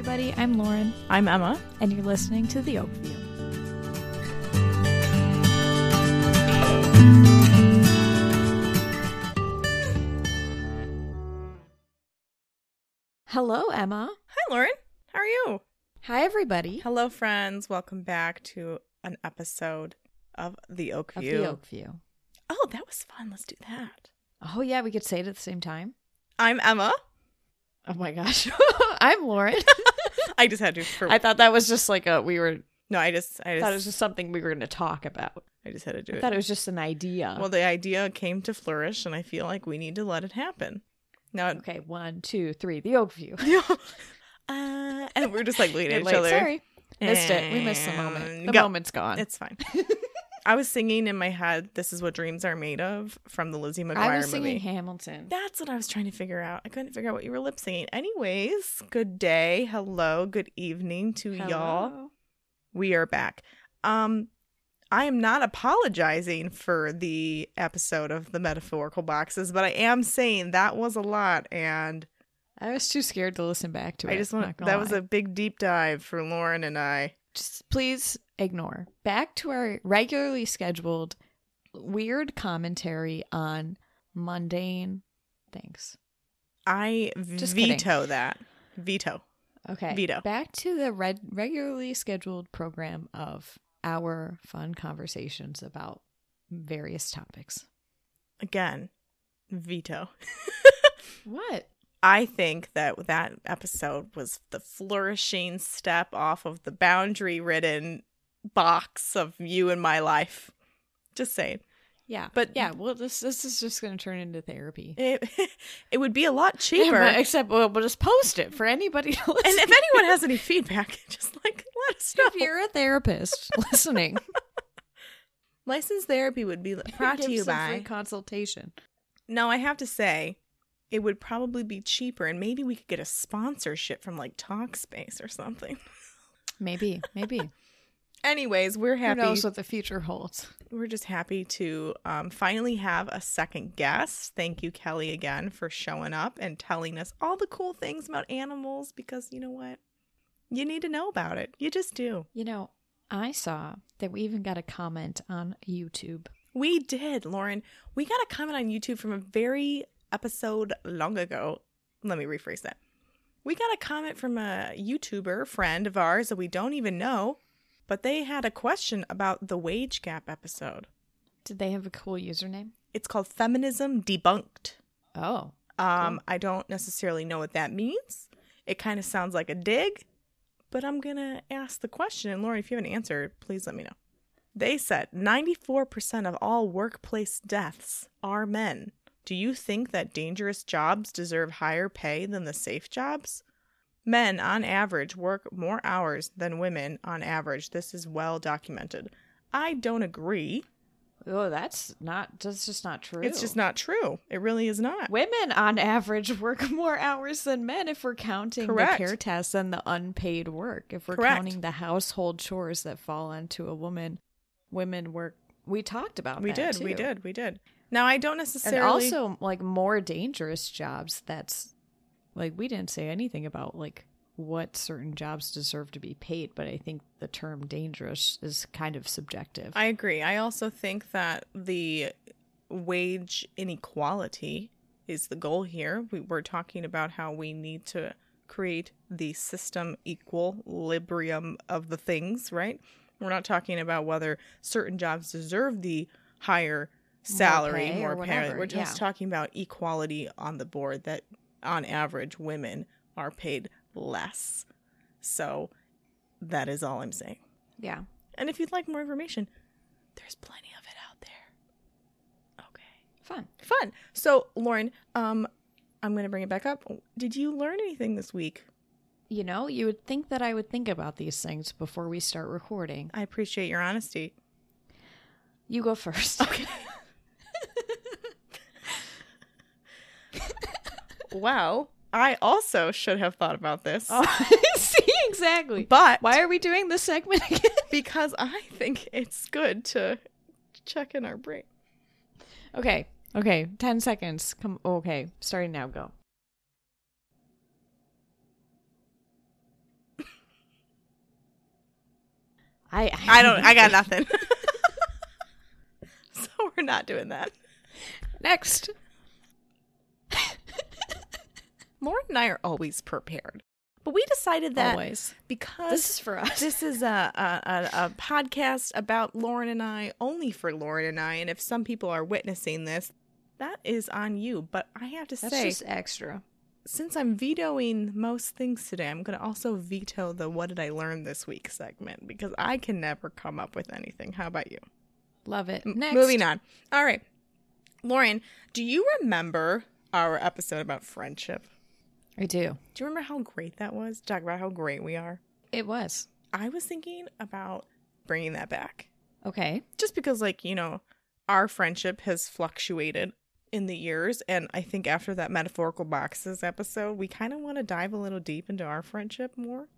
everybody. I'm Lauren, I'm Emma. and you're listening to The Oak View. Hello, Emma. Hi, Lauren. How are you? Hi, everybody. Hello, friends. Welcome back to an episode of The Oak Of View. The Oakview. Oh, that was fun. Let's do that. Oh, yeah, we could say it at the same time. I'm Emma. Oh my gosh. I'm Lauren. I just had to. For, I thought that was just like a, we were, no, I just, I I thought it was just something we were going to talk about. I just had to do it. I it. thought it was just an idea. well, the idea came to flourish, and I feel like we need to let it happen. Now, okay, one, two, three, The Oakview. uh, and we're just like looking at You're each like, other. Sorry. Missed it. We missed the moment. And The go. moment's gone. It's fine. I was singing in my head, "This is what dreams are made of" from the Lizzie McGuire movie. I was movie. singing Hamilton. That's what I was trying to figure out. I couldn't figure out what you were lip singing. Anyways, good day, hello, good evening to y'all. We are back. Um, I am not apologizing for the episode of the metaphorical boxes, but I am saying that was a lot, and I was too scared to listen back to it. I just want that was a big deep dive for Lauren and I. Just please ignore. Back to our regularly scheduled weird commentary on mundane things. I Just kidding. veto that. Veto. Okay. Veto. Back to the red, regularly scheduled program of our fun conversations about various topics. Again, veto. What? I think that that episode was the flourishing step off of the boundary ridden box of you and my life. Just saying. Yeah. But- yeah, well this this is just going to turn into therapy. It, it would be a lot cheaper. Yeah, except we'll, we'll just post it for anybody to listen. and if anyone has any feedback, just like let us know. if you're a therapist listening, Licensed therapy would be brought to you by. consultation. No, I have to say, it would probably be cheaper, and maybe we could get a sponsorship from like Talkspace or something. Maybe, maybe. Anyways, we're happy. Who knows what the future holds? We're just happy to um, finally have a second guest. Thank you, Kelly, again for showing up and telling us all the cool things about animals because you know what? You need to know about it. You just do. You know, I saw that we even got a comment on YouTube. We did, Lauren. We got a comment on YouTube from a very episode long ago. Let me rephrase that. We got a comment from a YouTuber friend of ours that we don't even know, but they had a question about the wage gap episode. Did they have a cool username? It's called Feminism Debunked. Oh, Um, I don't necessarily know what that means. It kind of sounds like a dig, but I'm gonna ask the question. And Lauren, if you have an answer, please let me know. They said 94% of all workplace deaths are men. Do you think that dangerous jobs deserve higher pay than the safe jobs? Men, on average, work more hours than women on average. This is well documented. I don't agree. oh, that's not. That's just not true. It's just not true. It really is not. Women, on average, work more hours than men if we're counting Correct. the care tasks and the unpaid work. If we're Correct. counting the household chores that fall onto a woman, women work. We talked about We did, we did, we did. Now I don't necessarily and also like more dangerous jobs that's like we didn't say anything about like what certain jobs deserve to be paid but i think the term dangerous is kind of subjective I agree. I also think that the wage inequality is the goal here. We, we're talking about how we need to create the system equilibrium of the things, right? We're not talking about whether certain jobs deserve the higher salary, more or pay. We're just yeah. talking about equality on the board that on average women are paid less. So that is all I'm saying. yeah And if you'd like more information, there's plenty of it out there. Okay. fun Fun. So, Lauren, um, I'm going to bring it back up. Did you learn anything this week? you know you would think that i would think about these things before we start recording I appreciate your honesty. you go first okay wow, I also should have thought about this. Oh, see, exactly. But why are we doing this segment again? because I think it's good to check in our brain. Okay. Okay. 10 seconds. Come okay. Starting now, go. I I, I don't I got nothing. so we're not doing that. Next. Lauren and I are always prepared, but we decided that Always. because This is for us. this is a, a, a, podcast about Lauren and I, only for Lauren and I. And if some people are witnessing this, that is on you. But I have to That's say, just extra. since I'm vetoing most things today, I'm going to also veto the "What did I learn this week" segment because I can never come up with anything. How about you? Love it. Next. Moving on. All right, Lauren, do you remember our episode about friendship? I do. Do you remember how great that was? Talk about how great we are. It was. I was thinking about bringing that back. Okay. just because like you know our friendship has fluctuated in the years and i think after that metaphorical boxes episode we kind of want to dive a little deep into our friendship more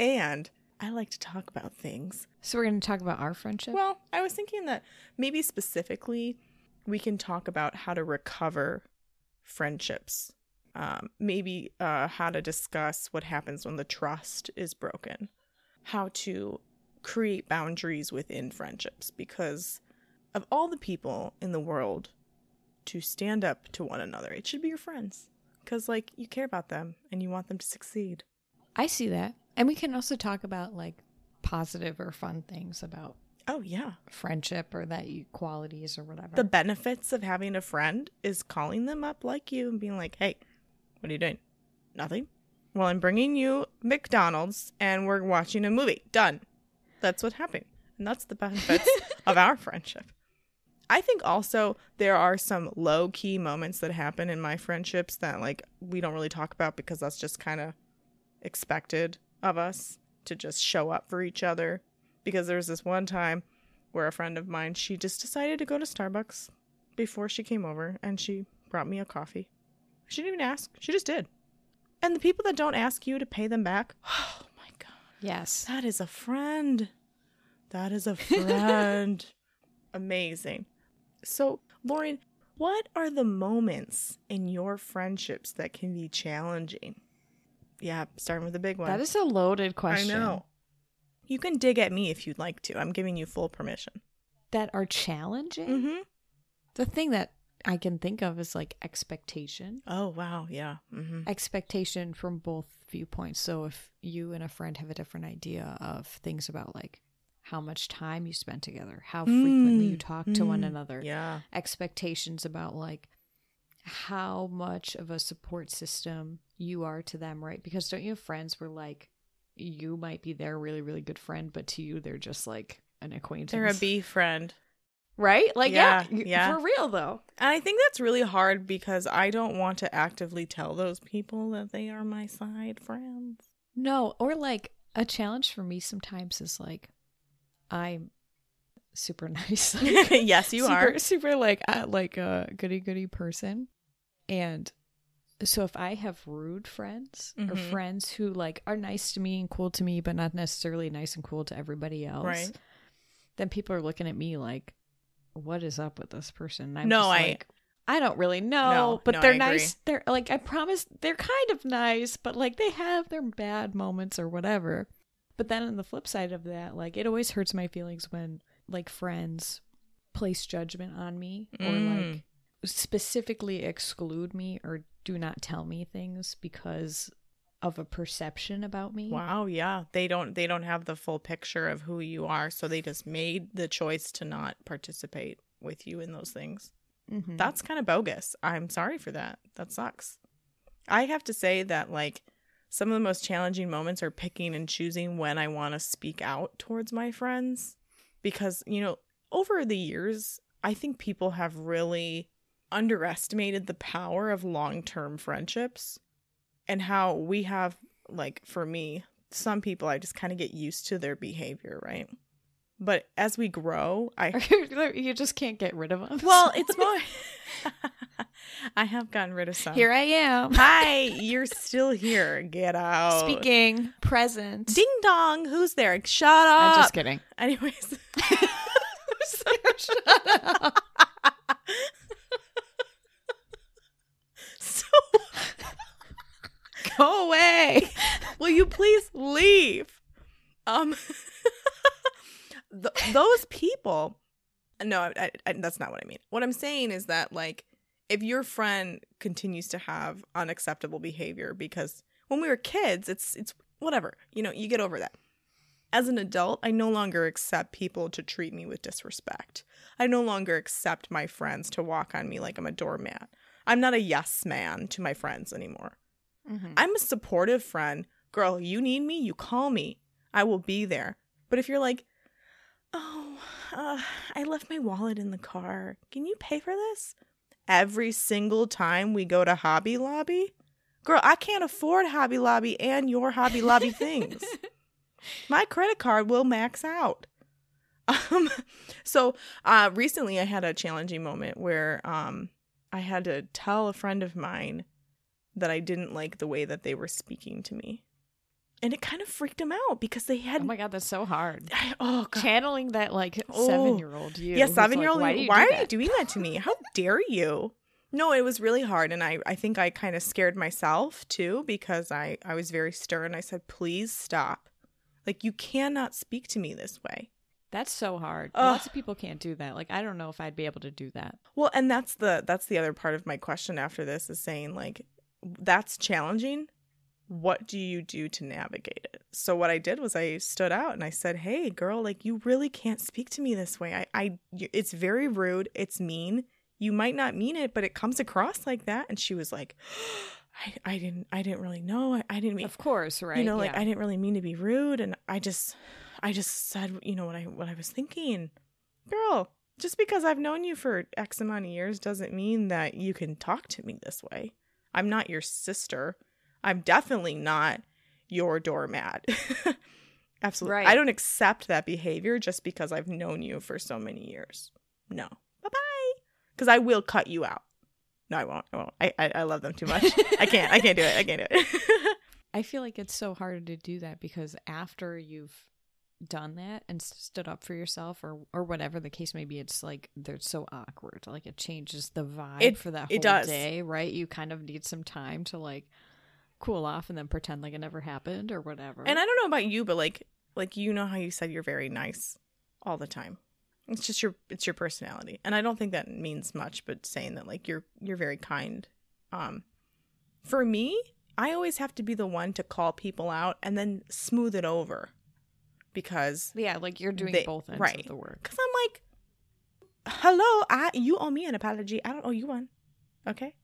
and i like to talk about things So we're going to talk about our friendship. well i was thinking that maybe specifically we can talk about how to recover friendships um, maybe uh, how to discuss what happens when the trust is broken how to create boundaries within friendships because of all the people in the world to stand up to one another it should be your friends because like you care about them and you want them to succeed I see that. And we can also talk about like positive or fun things about oh yeah friendship or that you qualities or whatever. the benefits of having a friend is calling them up like you and being like hey what are you doing? Nothing. Well i'm bringing you mcdonald's and we're watching a movie. Done. That's what happened. And that's the benefits of our friendship. I think also there are some low key moments that happen in my friendships that like we don't really talk about because that's just kind of expected of us to just show up for each other. Because there was this one time where a friend of mine she just decided to go to starbucks before she came over and she brought me a coffee she didn't even ask she just did and the people that don't ask you to pay them back oh my god yes. that is a friend that is a friend amazing so lauren what are the moments in your friendships that can be challenging yeah starting with the big one That is a loaded question. I know. You can dig at me if you'd like to. I'm giving you full permission. That are challenging. Mm-hmm. The thing that I can think of is like expectation. Oh wow, yeah. Mm-hmm. Expectation from both viewpoints. So if you and a friend have a different idea of things about like how much time you spend together, how frequently you talk to one another, Yeah. expectations about like how much of a support system you are to them, right? Because don't you have friends where like you might be their really, really good friend, but to you they're just like an acquaintance. They're a B friend. Right? Like yeah, Yeah, yeah. For real though. And I think that's really hard because I don't want to actively tell those people that they are my side friends. No, or like a challenge for me sometimes is like I'm super nice. yes, you super, are. super like uh, like a goody goody person, and so if I have rude friends or Mhm. friends who like are nice to me and cool to me, but not necessarily nice and cool to everybody else, Right. then people are looking at me like, "What is up with this person?" I'm No, I- like, I don't really know, No, but no, they're nice. They're like I promise they're kind of nice, but like they have their bad moments or whatever. But then on the flip side of that, like it always hurts my feelings when like friends place judgment on me or Mm. like specifically exclude me or do not tell me things because of a perception about me. Wow, yeah. They don't they don't have the full picture of who you are, so they just made the choice to not participate with you in those things. Mhm. That's kind of bogus. I'm sorry for that. That sucks. I have to say that like some of the most challenging moments are picking and choosing when I want to speak out towards my friends because, you know, over the years, I think people have really underestimated the power of long-term friendships and how we have like for me, some people I just kind of get used to their behavior, right? But as we grow, I you just can't get rid of them. well, it's more. I have gotten rid of some. here I am. Hi, you're still here. Get out. Speaking present. Ding dong. Who's there? Shut up. I'm just kidding. Anyways. Shut up. so, Go away. will you please leave? Um. those people no I, I- that's not what i mean what i'm saying is that like if your friend continues to have unacceptable behavior because when we were kids it's it's whatever you know you get over that as an adult i no longer accept people to treat me with disrespect i no longer accept my friends to walk on me like i'm a doormat i'm not a yes man to my friends anymore Mhm. I'm a supportive friend. Girl, you need me, you call me. I will be there. But if you're like, oh, uh, I left my wallet in the car. Can you pay for this? Every single time we go to Hobby Lobby? Girl, I can't afford Hobby Lobby and your Hobby Lobby things. My credit card will max out. Um, so uh, recently I had a challenging moment where um, I had to tell a friend of mine that I didn't like the way that they were speaking to me. And it kind of freaked him out because they had Oh my god, that's so hard. I- oh god. Channeling that like Oh. seven year old you. yeah, seven year old. Like, why, you why are you doing that to me? How dare you? No, it was really hard, and I I think I kind of scared myself too because I I was very stern. I said, please stop. Like you cannot speak to me this way. That's so hard. Ugh. Lots of people can't do that. Like I don't know if I'd be able to do that. Well, and that's the that's the other part of my question after this is saying like that's challenging. What do you do to navigate it? So what I did was I stood out and I said, "Hey, girl, like you really can't speak to me this way. I I it's very rude. It's mean. You might not mean it, but it comes across like that." And she was like, "I I didn't I didn't really know. I, I didn't mean Of course, right? you know like yeah. i didn't really mean to be rude and i just i just said you know what i what i was thinking girl just because i've known you for x amount of years doesn't mean that you can talk to me this way i'm not your sister. I'm definitely not your doormat. Absolutely. Right. i don't accept that behavior just because i've known you for so many years. No. Bye-bye. Because i will cut you out. No i won't. I won't. I i, I love them too much. I can't. I can't do it. I can't do it. I feel like it's so hard to do that because after you've done that and stood up for yourself or or whatever the case may be, it's like they're so awkward. Like it changes the vibe It- for that it whole does. day, right? You kind of need some time to like cool off and then pretend like it never happened or whatever. And I don't know about you, but like like you know how you said you're very nice all the time. It's just your it's your personality. And I don't think that means much, but saying that like you're you're very kind. Um for me, I always have to be the one to call people out and then smooth it over. Because yeah, like you're doing They- both ends right. of the work. cuz I'm like hello, I you owe me an apology. I don't owe you one. Okay?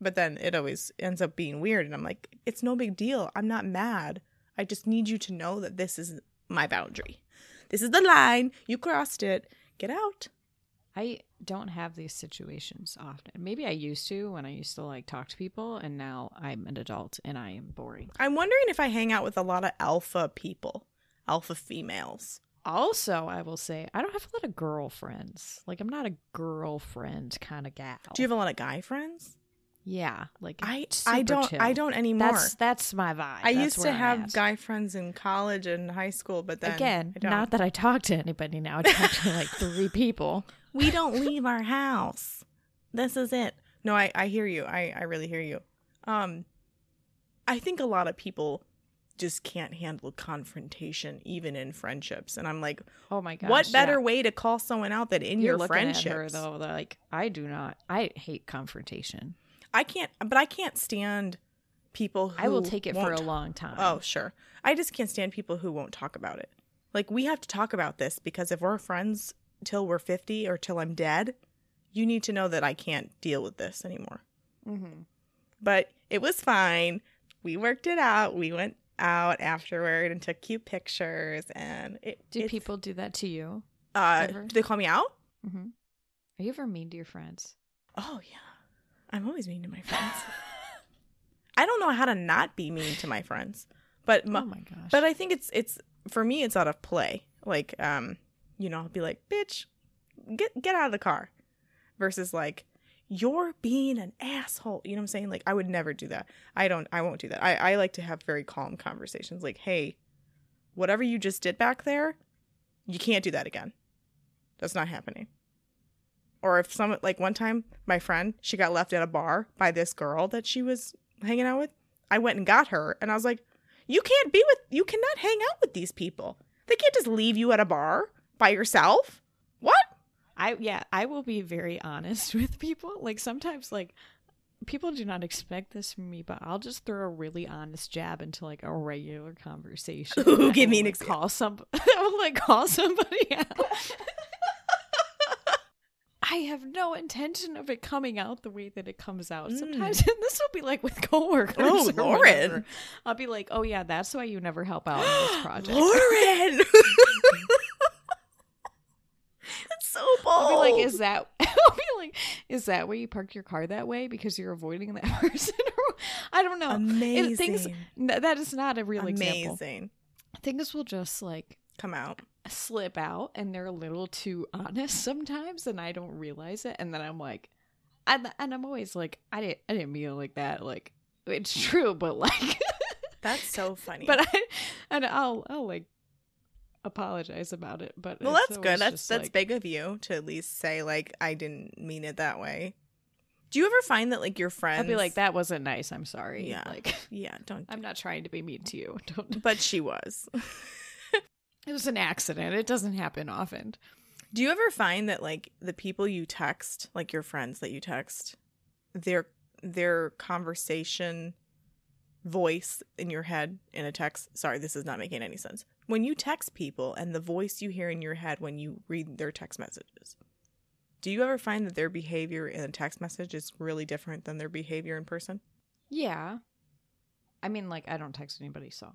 But then it always ends up being weird and I'm like it's no big deal. I'm not mad. I just need you to know that this is my boundary. This is the line. You crossed it. Get out. I don't have these situations often. Maybe I used to when I used to like talk to people, and now I'm an adult and I am boring. I'm wondering if I hang out with a lot of alpha people, alpha females. Also, I will say I don't have a lot of girlfriends. Like I'm not a girlfriend kind of gal. Do you have a lot of guy friends? Yeah, like I I don't chill. I don't anymore. That's that's my vibe. I That's used to I'm have at. guy friends in college and high school, but then Again, not that I talk to anybody now. I talk to like three people. we don't leave our house. This is it. No, I I hear you. I I really hear you. Um, I think a lot of people just can't handle confrontation, even in friendships, and I'm like, Oh my god what better yeah. way to call someone out than in You're your her though. Like I do not. I hate confrontation. I can't, but I can't stand people who I will take it for a long time. Oh, sure. I just can't stand people who won't talk about it. Like we have to talk about this because if we're friends till we're 50 or till I'm dead, you need to know that I can't deal with this anymore. Mm-hmm. But it was fine. We worked it out. We went out afterward and took cute pictures and it Do people do that to you? uh ever? do they call me out? Mm-hmm. Are you ever mean to your friends? Oh yeah. I'm always mean to my friends. I don't know how to not be mean to my friends. But oh my, my gosh! But I think it's it's for me it's out of play. Like um, you know, I'll be like, "Bitch, get get out of the car." Versus like, "You're being an asshole." You know what I'm saying? Like I would never do that. I don't I won't do that. I I like to have very calm conversations like, "Hey, whatever you just did back there, you can't do that again. That's not happening." Or if someone like one time my friend, she got left at a bar by this girl that she was hanging out with. I went and got her and I was like, you can't be with you cannot hang out with these people. They can't just leave you at a bar. by yourself? What? I yeah, I will be very honest with people. Like sometimes like people do not expect this from me, but I'll just throw a really honest jab into like a regular conversation. Ooh, give me an like, example. call some I will like call somebody out. I have no intention of it coming out the way that it comes out. Sometimes, and this will be like with coworkers. Mm. Oh, Lauren. whatever. I'll be like, "Oh yeah, that's why you never help out on this project." Lauren. That's so bold. I'll be like, is that? I'll be like, is that why you parked your car that way because you're avoiding that person? I don't know. It- amazing. things that is not a real example. amazing. Things will just like Come out. slip out, and they're a little too honest sometimes, and I don't realize it, and then I'm like, and, and I'm always like, I didn't, I didn't mean it like that. Like it's true, but like, That's so funny. but I, and I'll, I'll like apologize about it. But well, that's good. That's that's like- big of you to at least say like I didn't mean it that way. Do you ever find that like your friends? I'll be like, that wasn't nice. I'm sorry. Yeah. Like. Yeah, don't. I'm not trying to be mean to you. Don't. But she was. It was an accident. It doesn't happen often. Do you ever find that like the people you text, like your friends that you text, their their conversation voice in your head in a text, sorry, this is not making any sense. When you text people and the voice you hear in your head when you read their text messages. Do you ever find that their behavior in a text message is really different than their behavior in person? Yeah. I mean, like, I don't text anybody, so.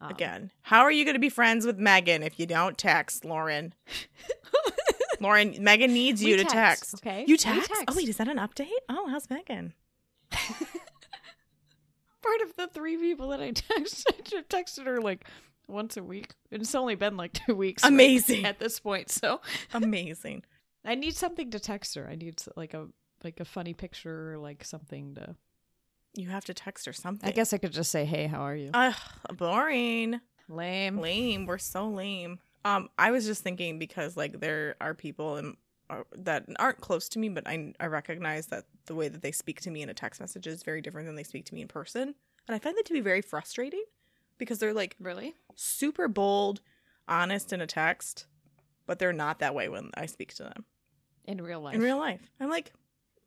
um, Again, how are you going to be friends with Megan if you don't text Lauren? Lauren, Megan needs you to text, okay? You text? text. Oh wait, is that an update? Oh, how's Megan? Part of the three people that I texted, I texted her like once a week. And it's only been like two weeks. Amazing. at this point, so Amazing. I need something to text her. I need like a like a funny picture or like something to. You have to text her something. I guess I could just say, "Hey, how are you?" Ugh, boring. Lame. Lame. We're so lame. Um, I was just thinking because like there are people in, uh, that aren't close to me, but I I recognize that the way that they speak to me in a text message is very different than they speak to me in person, and I find that to be very frustrating because they're like Really? super bold, honest in a text, but they're not that way when I speak to them In real life. in real life. I'm like,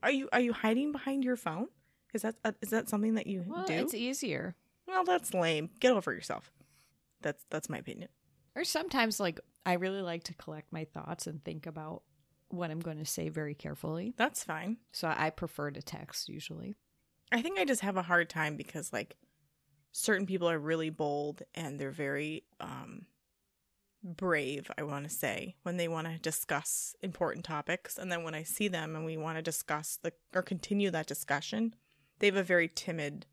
are you are you hiding behind your phone? Is that uh, is that something that you Well, do? it's easier. Well, that's lame. Get over yourself. That's that's my opinion. Or sometimes, like, I really like to collect my thoughts and think about what I'm going to say very carefully. That's fine. So I prefer to text usually. I think I just have a hard time because like certain people are really bold and they're very um brave, I want to say, when they want to discuss important topics and then when I see them and we want to discuss the or continue that discussion, they have a very timid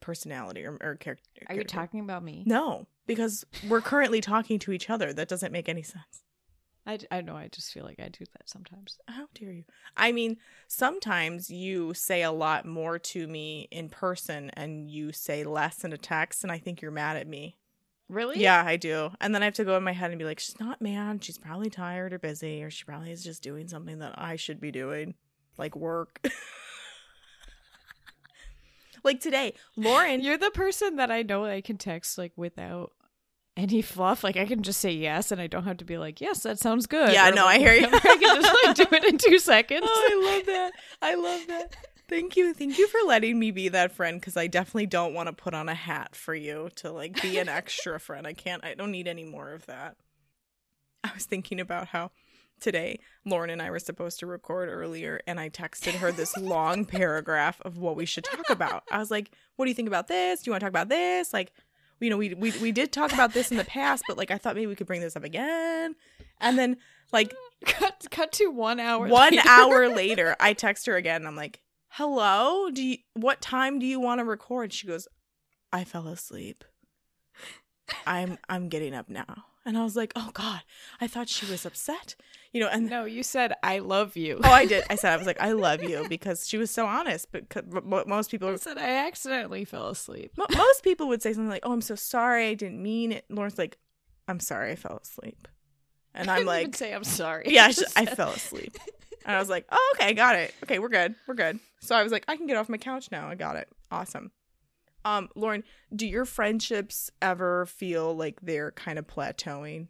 personality or, or character. Are you talking about me? No, because we're currently talking to each other. That doesn't make any sense. I, I know. I just feel like I do that sometimes. How dare you? I mean, sometimes you say a lot more to me in person and you say less in a text, and I think you're mad at me. Really? Yeah, I do. And then I have to go in my head and be like, she's not mad. She's probably tired or busy, or she probably is just doing something that I should be doing, like work. like today, Lauren. You're the person that I know I can text like without any fluff. Like I can just say yes, and I don't have to be like, yes, that sounds good. Yeah, Or, no, like, I hear you. I can just like do it in two seconds. Oh, I love that. I love that. Thank you. Thank you for letting me be that friend because I definitely don't want to put on a hat for you to like be an extra friend. I can't, I don't need any more of that. I was thinking about how today Lauren and I were supposed to record earlier and I texted her this long paragraph of what we should talk about. I was like, what do you think about this? Do you want to talk about this? Like, you know, we, we, we did talk about this in the past, but like I thought maybe we could bring this up again. And then like cut cut to one hour. one later. hour later, I text her again. I'm like, "Hello, do you, what time do you want to record?" She goes, "I fell asleep. I'm I'm getting up now." And I was like, "Oh God, I thought she was upset." You know, and No, you said I love you. oh, I did. I said I was like, "I love you" because she was so honest. But most people, I said I accidentally fell asleep. most people would say something like, "Oh, I'm so sorry, I didn't mean it." Lauren's like, "I'm sorry, I fell asleep," and I'm like, say I'm sorry. yeah, I, sh- I fell asleep. And I was like, oh, okay, got it. Okay, we're good. We're good. So I was like, I can get off my couch now. I got it. Awesome. Um, Lauren, do your friendships ever feel like they're kind of plateauing?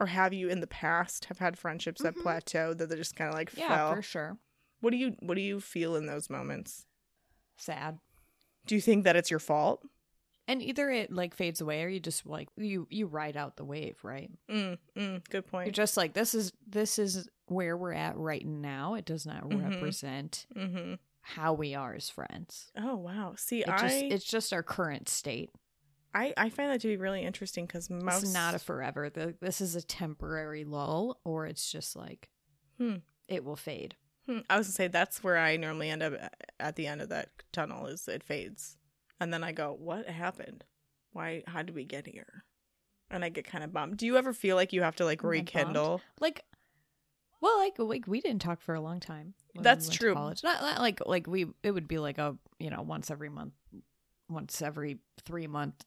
or have you in the past have had friendships that Mhm. plateaued that they just kind of like Yeah, fell? for sure. What do you what do you feel in those moments? Sad. Do you think that it's your fault? And either it like fades away or you just like you you ride out the wave, right? Mm, mm, good point. You're just like this is this is where we're at right now. It does not Mhm. represent hmm how we are as friends. Oh wow. See, It I, just it's just our current state. I I find that to be really interesting because most It's not a forever. The, this is a temporary lull, or it's just like Hmm. it will fade. Hmm, I was gonna say that's where I normally end up at the end of that tunnel is it fades, and then I go, "What happened? Why? How did we get here?" And I get kind of bummed. Do you ever feel like you have to like Am I bummed? rekindle? Like, well, like like we didn't talk for a long time. That's true. college. Not, not like like we. It would be like a you know once every month, once every three month.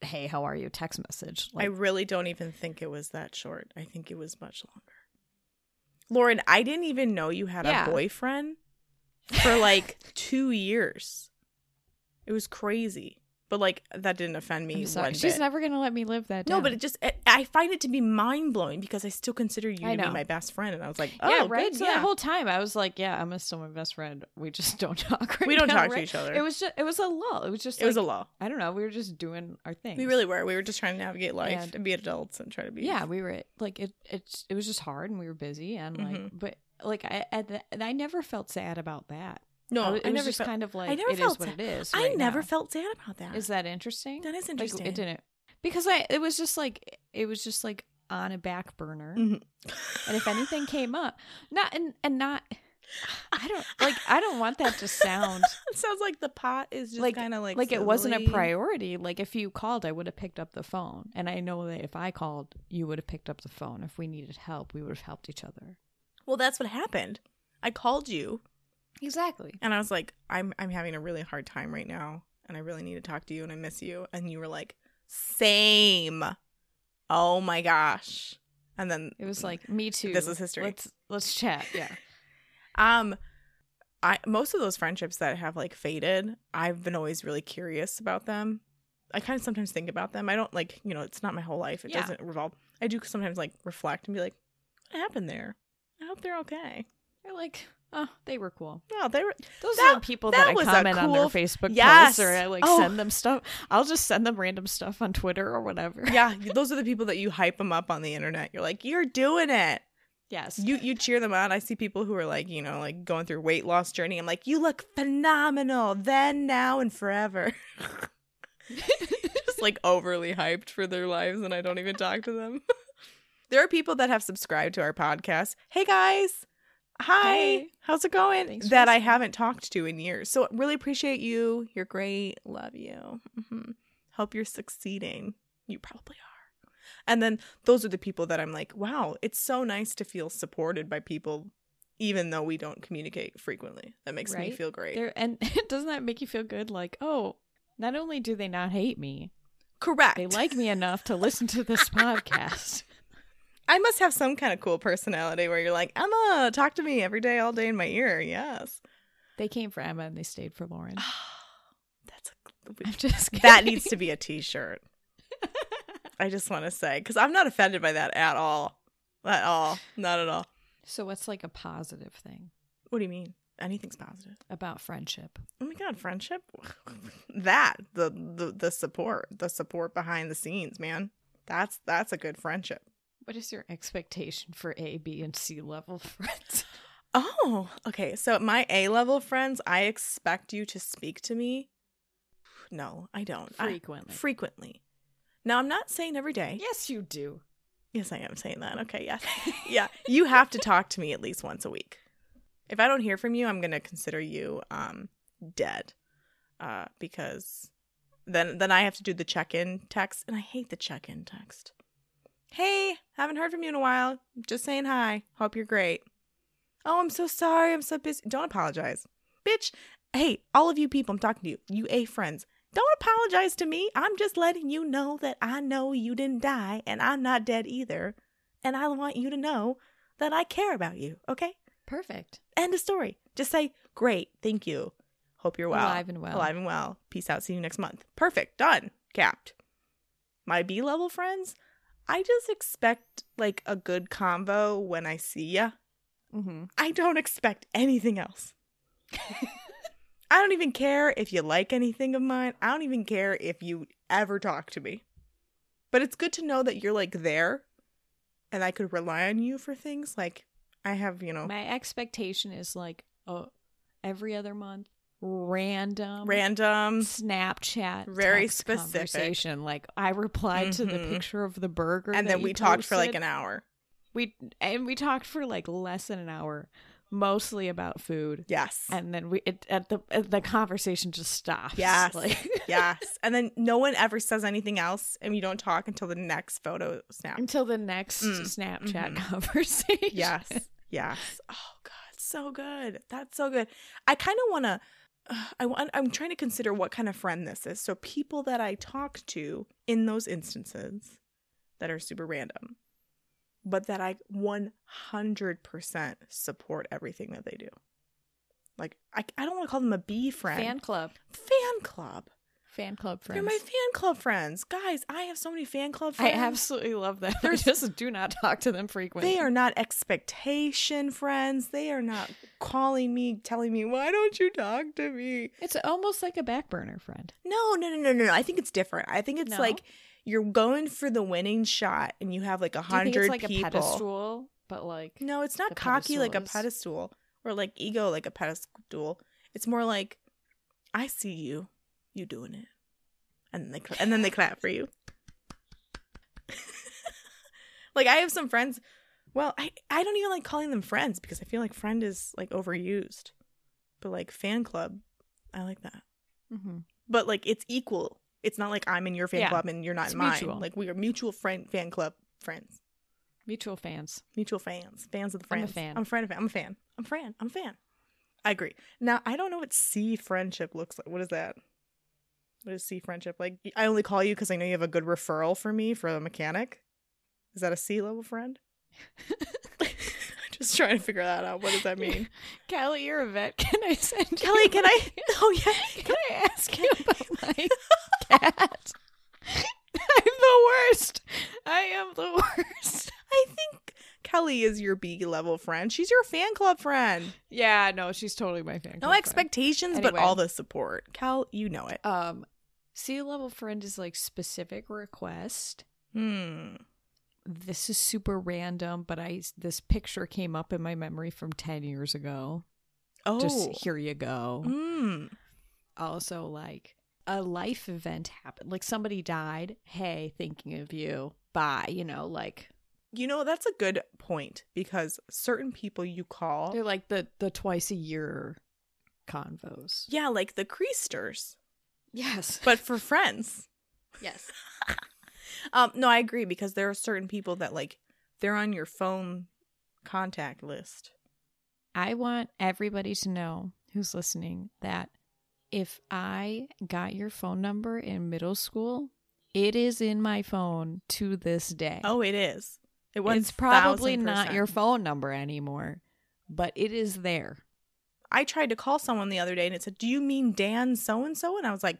Hey, how are you? Text message. I really don't even think it was that short. I think it was much longer. Lauren, I didn't even know you had Yeah. a boyfriend for like two years. It was crazy, but like that didn't offend me I'm sorry. one She's bit. never gonna let me live that. Day. No, but it just I- I find it to be mind blowing because I still consider you I to be my best friend, and I was like, oh, yeah, right. good, so yeah. that whole time, I was like, yeah, I'm still my best friend. We just don't talk. Right we don't now, talk to each other. It was just it was a lull. It was just it was a like, law. I don't know. We were just doing our thing. We really were. We were just trying to navigate life And- and, be adults and try to be. yeah we were like it it's it was just hard and we were busy and like Mhm. but like i the, i never felt sad about that No, I, I, was- it was never just felt. kind of like I never it is felt what sad. it is I right never now. felt sad about that. is that interesting that is like interesting? it didn't because i it was just like it was just like on a back burner Mhm. and if anything came up not and and not i don't like i don't want that to sound it sounds like the pot is just Like- kind of like like it wasn't a priority like if you called i would have picked up the phone and i know that if i called you would have picked up the phone if we needed help we would have helped each other Well, that's what happened. I called you exactly and I was like, I'm I'm having a really hard time right now, and I really need to talk to you, and I miss you. And you were like, same. Oh my gosh. And then It was like me too. This is history. Let's let's chat. Yeah. Um, I most of those friendships that have like faded, I've been always really curious about them. I kind of sometimes think about them. I don't like, you know, it's not my whole life. It Yeah. doesn't revolve. I do sometimes like reflect and be like, what happened there? I hope they're okay. They're like, oh, they were cool. No, they were. Those That- are the people that that, I comment on their Facebook Yes. posts, or I like Oh. send them stuff. I'll just send them random stuff on Twitter or whatever. Yeah, those are the people that you hype them up on the internet. You're like, you're doing it. Yes. You you cheer them on. I see people who are like, you know, like going through weight loss journey. I'm like, you look phenomenal then, now, and forever. Just like overly hyped for their lives, and I don't even talk to them. there are people that have subscribed to our podcast. Hey guys, hi, Hey. how's it going? Thanks that I haven't talked to in years. So really appreciate you. You're great. Love you. hmm Hope you're succeeding. You probably are. And then those are the people that I'm like, wow, it's so nice to feel supported by people, even though we don't communicate frequently. That makes me feel great. They're, and doesn't that make you feel good? Like, oh, not only do they not hate me, Correct. they like me enough to listen to this podcast. I must have some kind of cool personality where you're like, Emma, talk to me every day, all day in my ear. Yes. They came for Emma and they stayed for Lauren. That's I'm just kidding. that needs to be a t-shirt. I just want to say cuz I'm not offended by that at all. At all. Not at all. So what's like a positive thing What do you mean? Anything's positive. about friendship? Oh my god, friendship. that the, the the support, the support behind the scenes, man. That's that's a good friendship. What is your expectation for A, B, and C level friends? Oh, okay. So my A level friends, I expect you to speak to me. No, I don't. I- Frequently. frequently. Now I'm not saying every day. yes, you do. Yes, I am saying that. Okay, yes. yeah. You have to talk to me at least once a week. If I don't hear from you, I'm gonna consider you um dead. Uh because then then I have to do the check-in text and I hate the check-in text. Hey, haven't heard from you in a while. Just saying hi. Hope you're great. Oh, I'm so sorry. I'm so busy. Don't apologize. Bitch. Hey, all of you people I'm talking to you, you A friends. Don't apologize to me. I'm just letting you know that I know you didn't die and I'm not dead either. And I want you to know that I care about you, okay? Perfect. End of story. Just say, great, thank you. Hope you're well. Alive and well. Alive and well. Peace out. See you next month. Perfect. Done. Capped. My B level friends, I just expect like a good convo when I see ya. Mm-hmm. I don't expect anything else. I don't even care if you like anything of mine. I don't even care if you ever talk to me. But it's good to know that you're like there and I could rely on you for things like I have, you know, My expectation is like oh, every other month, random, random Snapchat, Very specific. conversation. Like I replied to the Mhm. picture of the burger, and then we talked for like an hour. We and we talked for like less than an hour, mostly about food. Yes. And then we it, at the at the conversation just stops. Yes. like yes. And then no one ever says anything else and we don't talk until the next photo snap. until the next Mm, Snapchat mhm. conversation. Yes. Yes. Oh god, so good. That's so good. I kind of want to I want I'm trying to consider what kind of friend this is. So people that I talk to in those instances that are super random, but that I 100% support everything that they do. Like I I don't want to call them a B friend. fan club, fan club. Fan club friends. They're my fan club friends. Guys, I have so many fan club friends. I absolutely love them. I just do not talk to them frequently. They are not expectation friends. They are not calling me, telling me, why don't you talk to me? It's almost like a back burner friend. No, no, no, no, no. I think it's different. I think it's No? like you're going for the winning shot and you have like a hundred it's like people. a pedestal, but like No, it's not cocky like a pedestal or like ego like a pedestal. It's more like, I see you, you doing it, and then they cla- and then they clap for you. like I have some friends. Well, I I don't even like calling them friends because I feel like friend is like overused, but like fan club, I like that. mhm. But like it's equal. It's not like I'm in your fan Yeah. club and you're not It's in mine. mutual. Like we are mutual friend fan club friends. mutual fans. Mutual fans, fans of the I'm a friends. fan. I'm a friend of. I'm a fan. I'm a fan. I'm a fan. I agree. Now I don't know what C friendship looks like. What is that? What is C friendship like? I only call you because I know you have a good referral for me for a mechanic. Is that a C level friend? Just trying to figure that out. What does that mean? Kelly, you're a vet. Can I send you Kelly, can I? Oh yeah. Can I ask you about my cat? I'm the worst. I am the worst. I think Kelly is your B level friend. She's your fan club friend. Yeah, no, she's totally my fan. No expectations, but all the support. Cal, you know it. Um, C level friend is like specific request. Hmm. This is super random, but I this picture came up in my memory from ten years ago. Oh. Just here you go. Hmm. Also, like a life event happened, like somebody died. Hey, thinking of you. Bye. You know, like You know, that's a good point because certain people you call, they're like the the twice a year convos. yeah, like the creasters, Yes. but for friends. yes. Um, no, I agree because there are certain people that like they're on your phone contact list. I want everybody to know who's listening that if I got your phone number in middle school, it is in my phone to this day. Oh, it is. It was it's probably not your phone number anymore, but it is there. I tried to call someone the other day and it said, "Do you mean Dan so and so?" And I was like,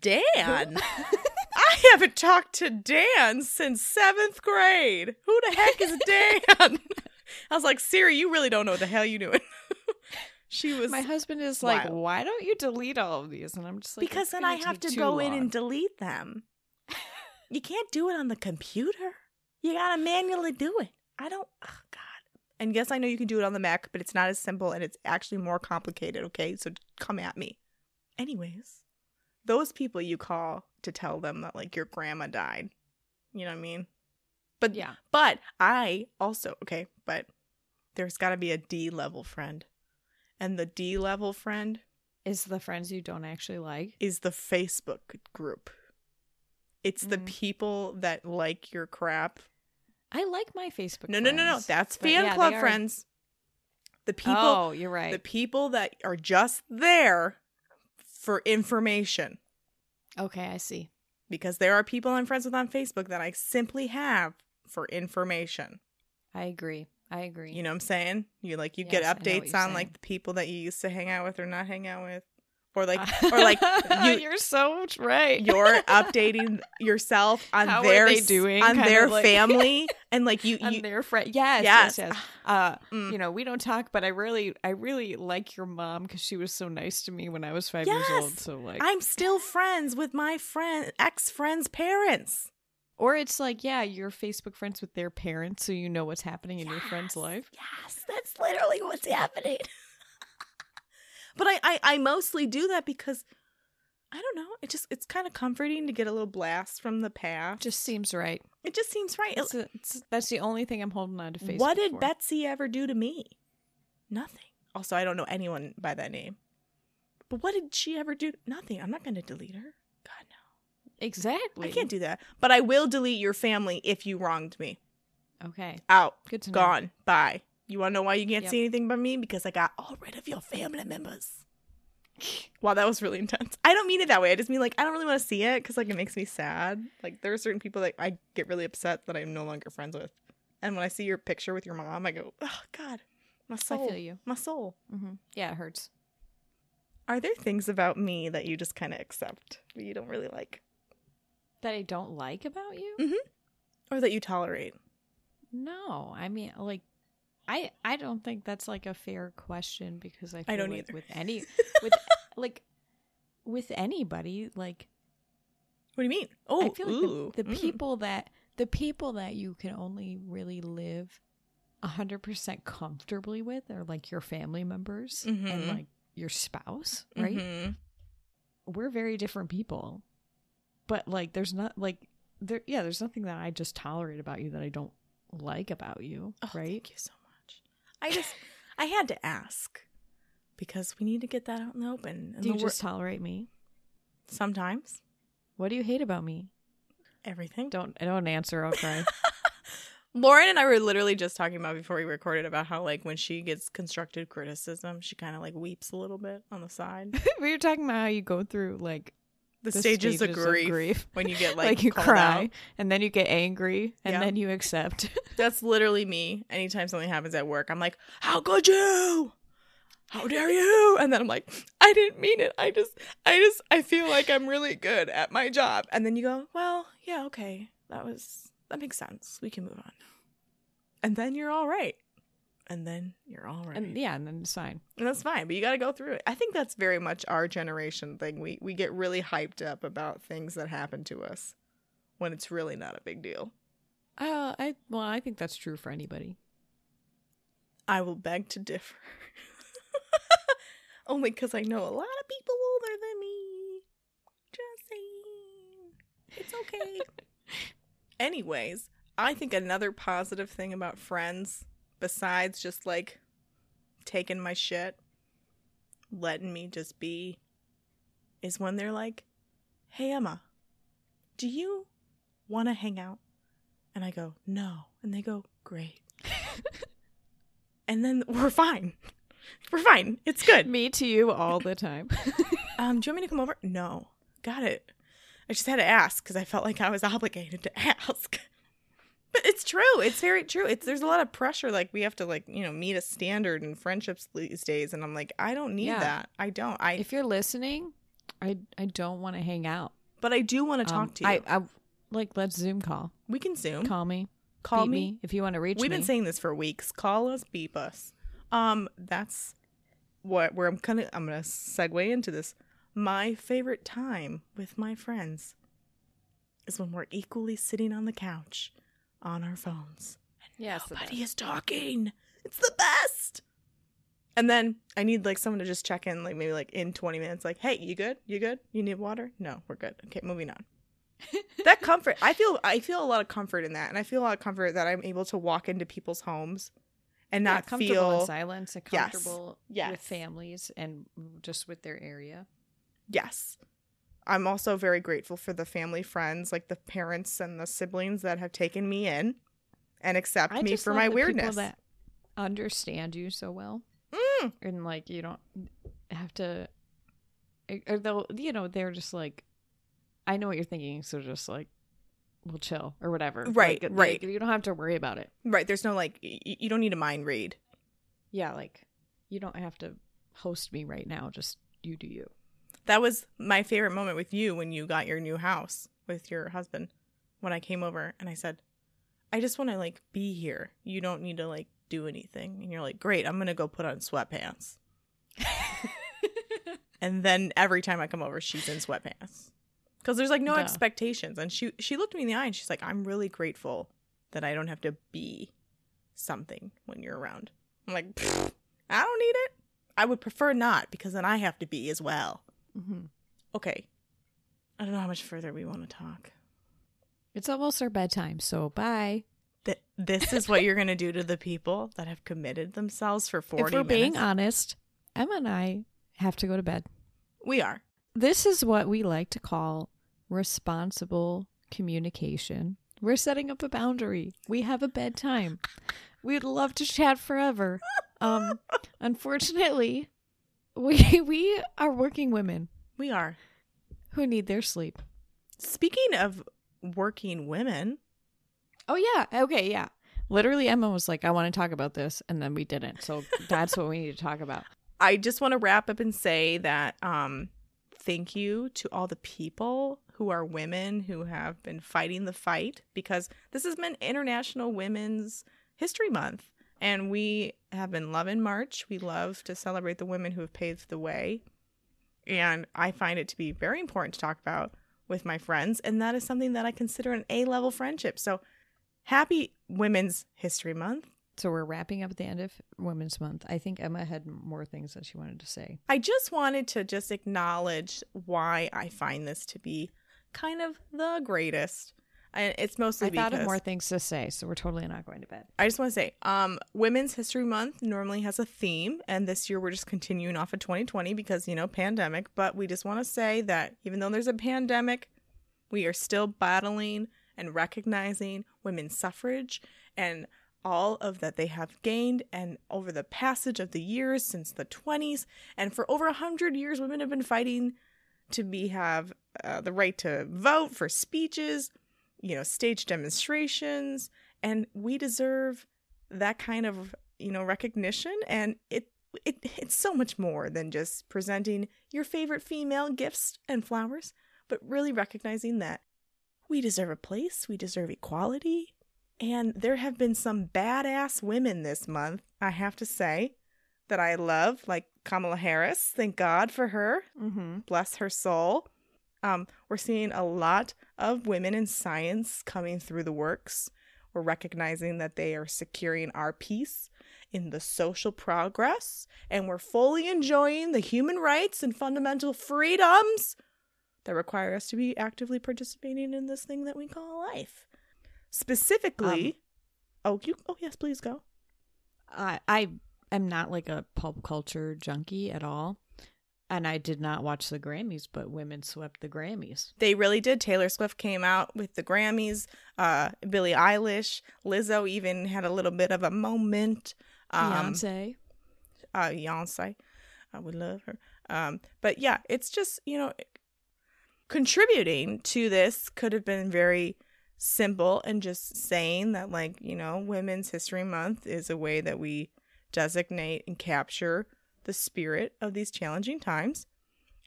"Dan." I haven't talked to Dan since seventh grade. Who the heck is Dan? I was like, Siri, you really don't know what the hell you doing. she was My husband is like, "Why don't you delete all of these?" And I'm just like, because then I have to go in and delete them. you can't do it on the computer. You gotta manually do it. I don't. Oh God. And yes, I know you can do it on the Mac, but it's not as simple and it's actually more complicated. Okay, so come at me. Anyways, those people you call to tell them that like your grandma died. You know what I mean? But yeah, but I also, okay, but there's got to be a D level friend. And the D level friend is the friends you don't actually like. is the Facebook group. It's the Mm. people that like your crap. I like my Facebook. No, no, no, no. That's fan yeah, club are- friends. The people oh, you're right. the people that are just there for information. okay, I see. Because there are people I'm friends with on Facebook that I simply have for information. I agree. I agree. You know what I'm saying? You like you Yes, get I know what updates on like the people that you used to hang out with or not hang out with. Or like or like you you're so right. you're updating yourself on How are their doing? on their like- family and like you, and you their friend. Yes, Yes. yes, yes. Uh, Mm. you know, we don't talk, but I really, I really like your mom because she was so nice to me when I was five years old. So like, I'm still friends with my friend ex friend's parents. or it's like, yeah, you're Facebook friends with their parents, so you know what's happening in your friend's life. Yes, that's literally what's happening. But I, I I mostly do that because I don't know. It just it's kind of comforting to get a little blast from the past. Just seems right. it just seems right. It's a, it's, that's the only thing I'm holding on to Facebook. what did for. Betsy ever do to me? Nothing. Also, I don't know anyone by that name. But what did she ever do? Nothing. I'm not going to delete her. God no. exactly? I can't do that. But I will delete your family if you wronged me. Okay, Out. good to know. Gone. Bye. You want to know why you can't Yep. see anything but me? Because I got all rid of your family members. Wow, that was really intense. I don't mean it that way. I just mean like I don't really want to see it because like it makes me sad. Like there are certain people that I get really upset that I'm no longer friends with, and when I see your picture with your mom, I go, oh God, my soul, I feel you. my soul. Mm-hmm. Yeah, it hurts. Are there things about me that you just kind of accept, but you don't really like, That I don't like about you. Mm. Hmm. Or that you tolerate? No, I mean, like, I I don't think that's like a fair question because I feel don't like either. with any with like with anybody like What do you mean? Oh, I feel like ooh, the, the mm. people that the people that you can only really live a hundred percent comfortably with are like your family members and Mhm. like your spouse, right? Mhm. We're very different people, but like, there's not like there. Yeah, there's nothing that I just tolerate about you that I don't like about you, Oh, right? Thank you so. I just, I had to ask because we need to get that out in the open. And Do you the wor- just tolerate me? sometimes What do you hate about me? everything? Don't I don't answer. I'll cry. Lauren and I were literally just talking about before we recorded about how like when she gets constructive criticism, she kind of like weeps a little bit on the side. we were talking about how you go through like The, the stages, of, grief when when you get like, like, you cry out. and then you get angry and Yeah. then you accept. That's literally me. Anytime something happens at work, I'm like, "How could you? How dare you?" And then I'm like, "I didn't mean it. I just, I just, I feel like I'm really good at my job." And then you go, "Well, yeah, okay, that was that makes sense. We can move on." And then you're all right. And then you're all right. and yeah, and then it's fine. And that's fine, but you got to go through it. I think that's very much our generation thing. We we get really hyped up about things that happen to us when it's really not a big deal. Uh, I well, I think that's true for anybody. I will beg to differ. Only because I know a lot of people older than me. Just saying. It's okay. Anyways, I think another positive thing about friends, besides just like taking my shit, letting me just be, is when they're like, hey, Emma, do you want to hang out? And I go, no. And they go, great and then we're fine. We're fine. It's good. Me to you all the time. Um, do you want me to come over? No. Got it. I just had to ask because I felt like I was obligated to ask. But it's true. It's very true. It's there's a lot of pressure. Like we have to like you know meet a standard in friendships these days, and I'm like I don't need Yeah. that. I don't. I if you're listening, I I don't want to hang out. but I do want to talk Um, to you. I, I like let's Zoom call. we can zoom. Call me. Call beep me. if you want to reach me. We've me. been saying this for weeks. Call us, beep us. Um, that's what where I'm gonna I'm gonna segue into this. My favorite time with my friends is when we're equally sitting on the couch on our phones. yes, the Nobody is talking. It's the best. And then I need like someone to just check in, like maybe like in 20 minutes, like, hey, you good? You good? You need water? No, we're good. Okay, moving on. that comfort, I feel, I feel a lot of comfort in that, and I feel a lot of comfort that I'm able to walk into people's homes and yeah, not comfortable feel in silence and Yes. comfortable Yes. with families and just with their area. Yes. I'm also very grateful for the family friends, like the parents and the siblings that have taken me in and accept I me for my weirdness. that understand you so well, Mm. and like you don't have to, or they'll you know they're just like, I know what you're thinking, so just like, we'll chill or whatever. Right, Like, right. You don't have to worry about it. Right. There's no like, y- you don't need a mind read. Yeah, like you don't have to host me right now. Just you do you. That was my favorite moment with you when you got your new house with your husband. When I came over and I said, I just want to like be here. You don't need to like do anything. And you're like, great, I'm going to go put on sweatpants. and then every time I come over, she's in sweatpants. Because there's like no Duh. expectations. And she she looked me in the eye and she's like, I'm really grateful that I don't have to be something when you're around. I'm like, I don't need it. I would prefer not because then I have to be as well. Hmm Okay. I don't know how much further we want to talk. It's almost our bedtime, so bye. Th- this is what you're going to do to the people that have committed themselves for 40 if we're minutes. being honest, Emma and I have to go to bed. we are. This is what we like to call responsible communication. We're setting up a boundary. We have a bedtime. We'd love to chat forever. Um, unfortunately, we we are working women We are. who need their sleep. Speaking of working women, Oh yeah, okay, yeah. Literally, Emma was like, "I want to talk about this," and then we didn't. So that's what we need to talk about. I just want to wrap up and say that um thank you to all the people who are women who have been fighting the fight because this has been International Women's History Month and we have been loving March. We love to celebrate the women who have paved the way. And I find it to be very important to talk about with my friends and that is something that I consider an A-level friendship. So happy Women's History Month. So we're wrapping up at the end of Women's Month. I think Emma had more things that she wanted to say. I just wanted to just acknowledge why I find this to be kind of the greatest. And it's mostly I thought of more things to say, so we're totally not going to bed. I just want to say, um, Women's History Month normally has a theme, and this year we're just continuing off of 2020 because you know pandemic. But we just want to say that even though there's a pandemic, we are still battling and recognizing women's suffrage and all of that they have gained and over the passage of the years since the 20s and for over a 100 years women have been fighting to be have uh, the right to vote for speeches you know stage demonstrations and we deserve that kind of you know recognition and it it it's so much more than just presenting your favorite female gifts and flowers but really recognizing that we deserve a place we deserve equality and there have been some badass women this month i have to say that i love like kamala harris thank god for her Mm-hmm. bless her soul. Um, we're seeing a lot of women in science coming through the works. We're recognizing that they are securing our peace in the social progress, and we're fully enjoying the human rights and fundamental freedoms that require us to be actively participating in this thing that we call life. Specifically, oh, you, oh yes, please go. I I am not like a pulp culture junkie at all, and I did not watch the Grammys, but women swept the Grammys. They really did. Taylor Swift came out with the Grammys. Uh, Billie Eilish, Lizzo even had a little bit of a moment. Um, Beyonce. uh, Beyonce, I would love her. Um, but yeah, it's just you know, contributing to this could have been very simple and just saying that like you know, Women's History Month is a way that we designate and capture the spirit of these challenging times.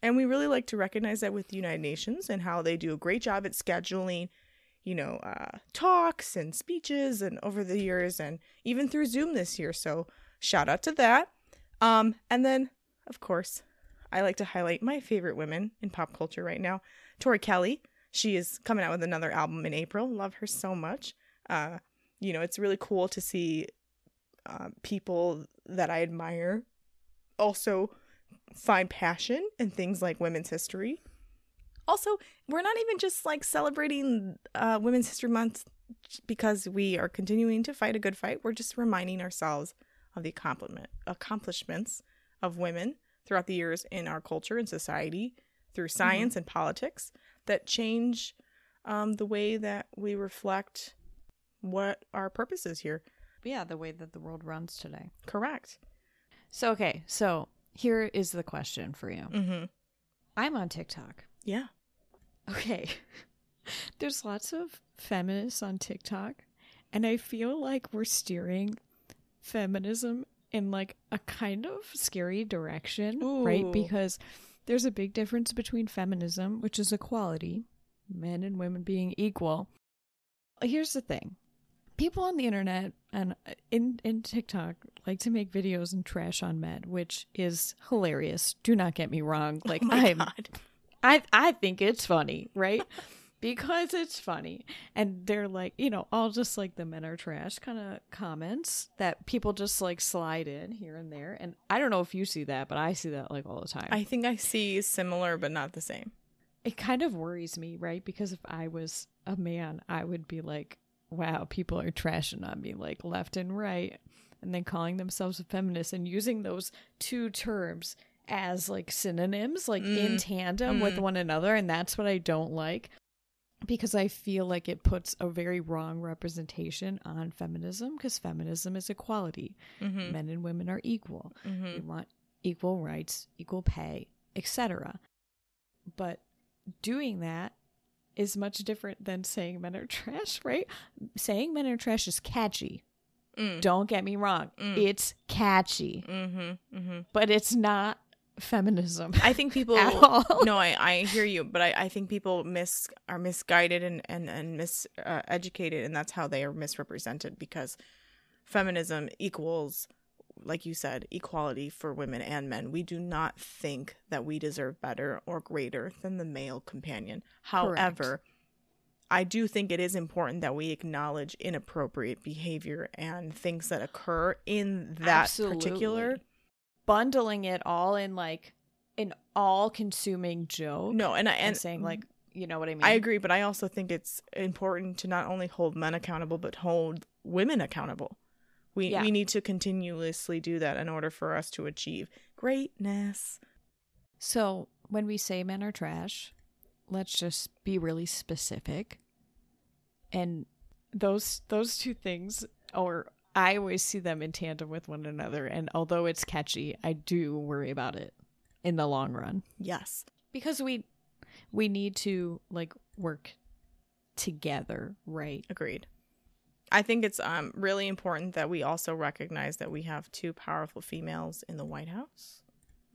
And we really like to recognize that with the United Nations and how they do a great job at scheduling, you know, uh, talks and speeches and over the years and even through Zoom this year. So shout out to that. Um, and then, of course, I like to highlight my favorite women in pop culture right now. Tori Kelly. She is coming out with another album in April. Love her so much. Uh, you know, it's really cool to see uh, people that I admire also find passion in things like women's history. Also, we're not even just like celebrating uh, Women's History Month because we are continuing to fight a good fight. We're just reminding ourselves of the accomplishment accomplishments of women throughout the years in our culture and society through science and politics that change um, the way that we reflect what our purpose is here. Yeah, the way that the world runs today. Correct. So okay, so here is the question for you. Mm-hmm. I'm on TikTok. Yeah. Okay. There's lots of feminists on TikTok, and I feel like we're steering feminism in like a kind of scary direction, right? Because there's a big difference between feminism, which is equality, men and women being equal. Here's the thing. People on the internet and uh, in in TikTok like to make videos and trash on men, which is hilarious. Do not get me wrong. Like oh I'm God. I I think it's funny, right? because it's funny. And they're like, you know, all just like the men are trash kind of comments that people just like slide in here and there. And I don't know if you see that, but I see that like all the time. I think I see similar but not the same. it kind of worries me, right? Because if I was a man, I would be like, wow, people are trashing on me like left and right. And then calling themselves a feminist and using those two terms as like synonyms, like mm. in tandem with mm. one another. And that's what I don't like because I feel like it puts a very wrong representation on feminism because feminism is equality. Mm-hmm. Men and women are equal. Mm-hmm. We want equal rights, equal pay, etc. But doing that is much different than saying men are trash, right? Saying men are trash is catchy. Don't get me wrong. It's catchy. Mm-hmm. Mm-hmm. But it's not feminism. I think people At all. no, I, I hear you, but I, I think people mis are misguided and and and miseducated, uh, and that's how they are misrepresented because feminism equals, like you said, equality for women and men. We do not think that we deserve better or greater than the male companion. However, I do think it is important that we acknowledge inappropriate behavior and things that occur in that particular. Bundling it all in like an all-consuming joke. No, and I and and saying like, you know what I mean? I agree, but I also think it's important to not only hold men accountable but hold women accountable. We Yeah. we need to continuously do that in order for us to achieve greatness. So when we say men are trash, let's just be really specific. And those those two things or I always see them in tandem with one another and although it's catchy, I do worry about it in the long run Yes. because we we need to like work together, right? Agreed. I think it's um really important that we also recognize that we have two powerful females in the White House.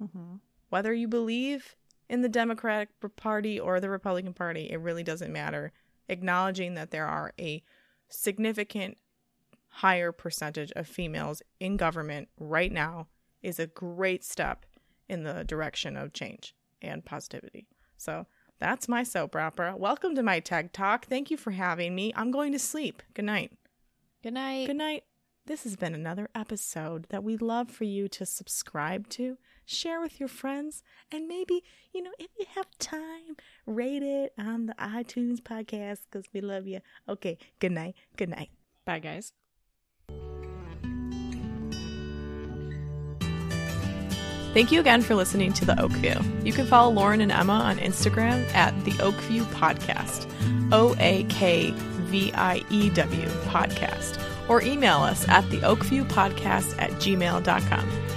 Mhm. Whether you believe in the Democratic Party or the Republican Party, it really doesn't matter. Acknowledging that there are a significant higher percentage of females in government right now is a great step in the direction of change and positivity. So that's my soap opera. Welcome to my TED Talk. Thank you for having me. I'm going to sleep. Good night. Good night. Good night. This has been another episode that we'd love for you to subscribe to, share with your friends, and maybe, you know, if you have time, rate it on the iTunes podcast because we love you. Okay, good night. Good night. Bye guys. Thank you again for listening to The Oakview. You can follow Lauren and Emma on Instagram at The Oakview Podcast, O A K V I E W Podcast, or email us at The Oakview Podcast at gmail.com.